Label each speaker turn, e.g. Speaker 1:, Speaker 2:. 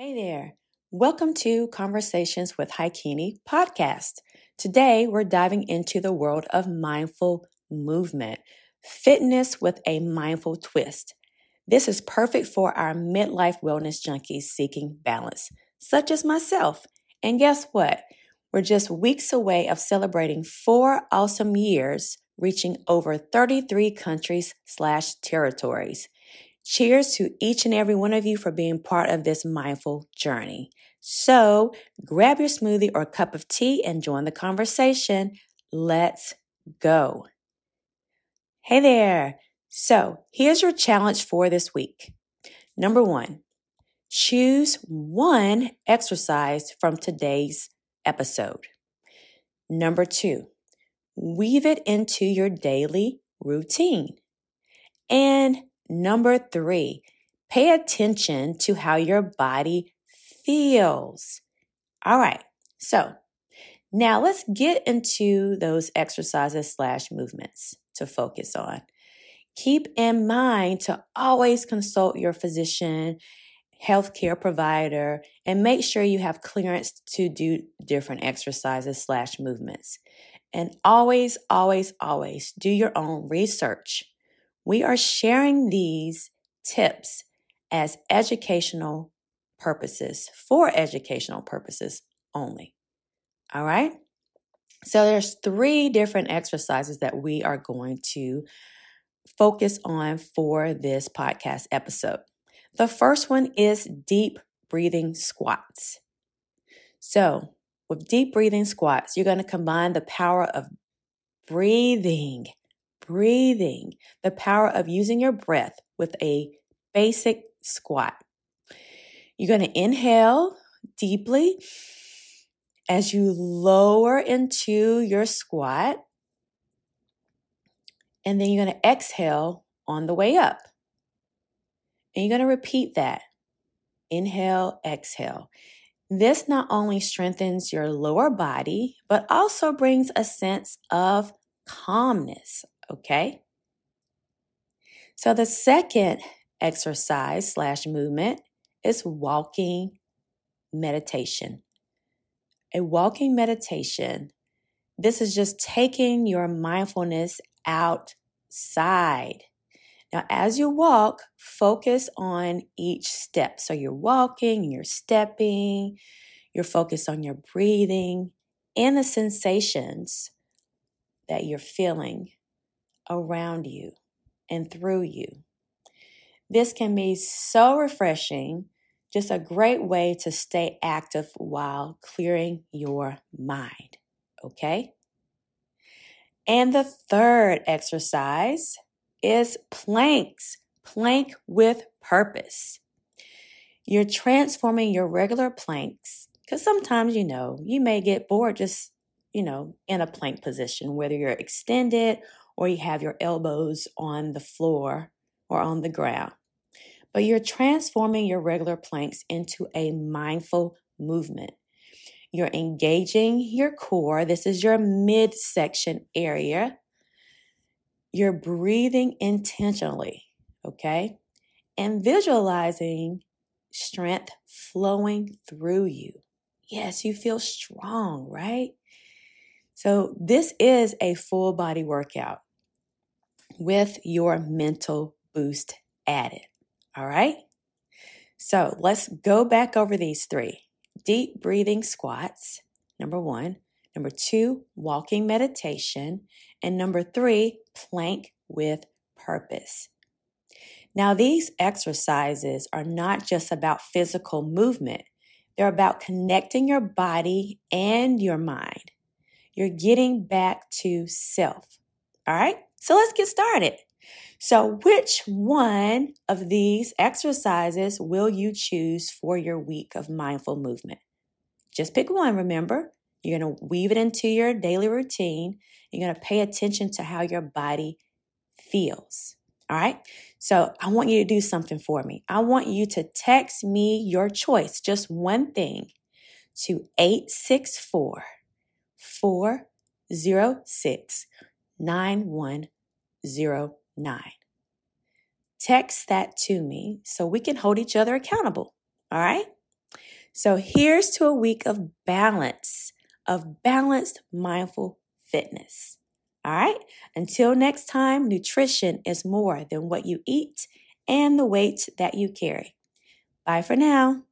Speaker 1: Hey there. Welcome to Conversations with Hicunni podcast. Today, we're diving into the world of mindful movement, fitness with a mindful twist. This is perfect for our midlife wellness junkies seeking balance, such as myself. And guess what? We're just weeks away of celebrating four awesome years, reaching over 33 countries slash territories. Cheers to each and every one of you for being part of this mindful journey. So grab your smoothie or cup of tea and join the conversation. Let's go. Hey there. So here's your challenge for this week. Number one, choose one exercise from today's episode. Number two, weave it into your daily routine. And Number three, pay attention to how your body feels. All right. So now let's get into those exercises slash movements to focus on. Keep in mind to always consult your physician, healthcare provider, and make sure you have clearance to do different exercises slash movements. And always, always, always do your own research. We are sharing these tips as educational purposes, for educational purposes only. All right? So there's three different exercises that we are going to focus on for this podcast episode. The first one is deep breathing squats. So, with deep breathing squats, you're going to combine the power of breathing breathing, the power of using your breath with a basic squat. You're going to inhale deeply as you lower into your squat. And then you're going to exhale on the way up. And you're going to repeat that. Inhale, exhale. This not only strengthens your lower body, but also brings a sense of calmness, Okay. So the second exercise slash movement is walking meditation. A walking meditation. This is just taking your mindfulness outside. Now, as you walk, focus on each step. So you're walking you're stepping, you're focused on your breathing and the sensations that you're feeling around you and through you. This can be so refreshing, just a great way to stay active while clearing your mind. Okay? And the third exercise is planks, plank with purpose. You're transforming your regular planks because sometimes, you know, you may get bored just, you know, in a plank position, whether you're extended or you have your elbows on the floor or on the ground. But you're transforming your regular planks into a mindful movement. You're engaging your core. This is your midsection area. You're breathing intentionally, okay? And visualizing strength flowing through you. Yes, you feel strong, right? So, this is a full body workout with your mental boost added. All right. So let's go back over these three deep breathing squats, number one. Number two, walking meditation. And number three, plank with purpose. Now, these exercises are not just about physical movement, they're about connecting your body and your mind. You're getting back to self. All right? So let's get started. So, which one of these exercises will you choose for your week of mindful movement? Just pick one, remember. You're going to weave it into your daily routine. You're going to pay attention to how your body feels. All right. So, I want you to do something for me. I want you to text me your choice, just one thing, to 864 406 9109. Text that to me so we can hold each other accountable. All right? So here's to a week of balance, of balanced mindful fitness. All right. Until next time, nutrition is more than what you eat and the weight that you carry. Bye for now.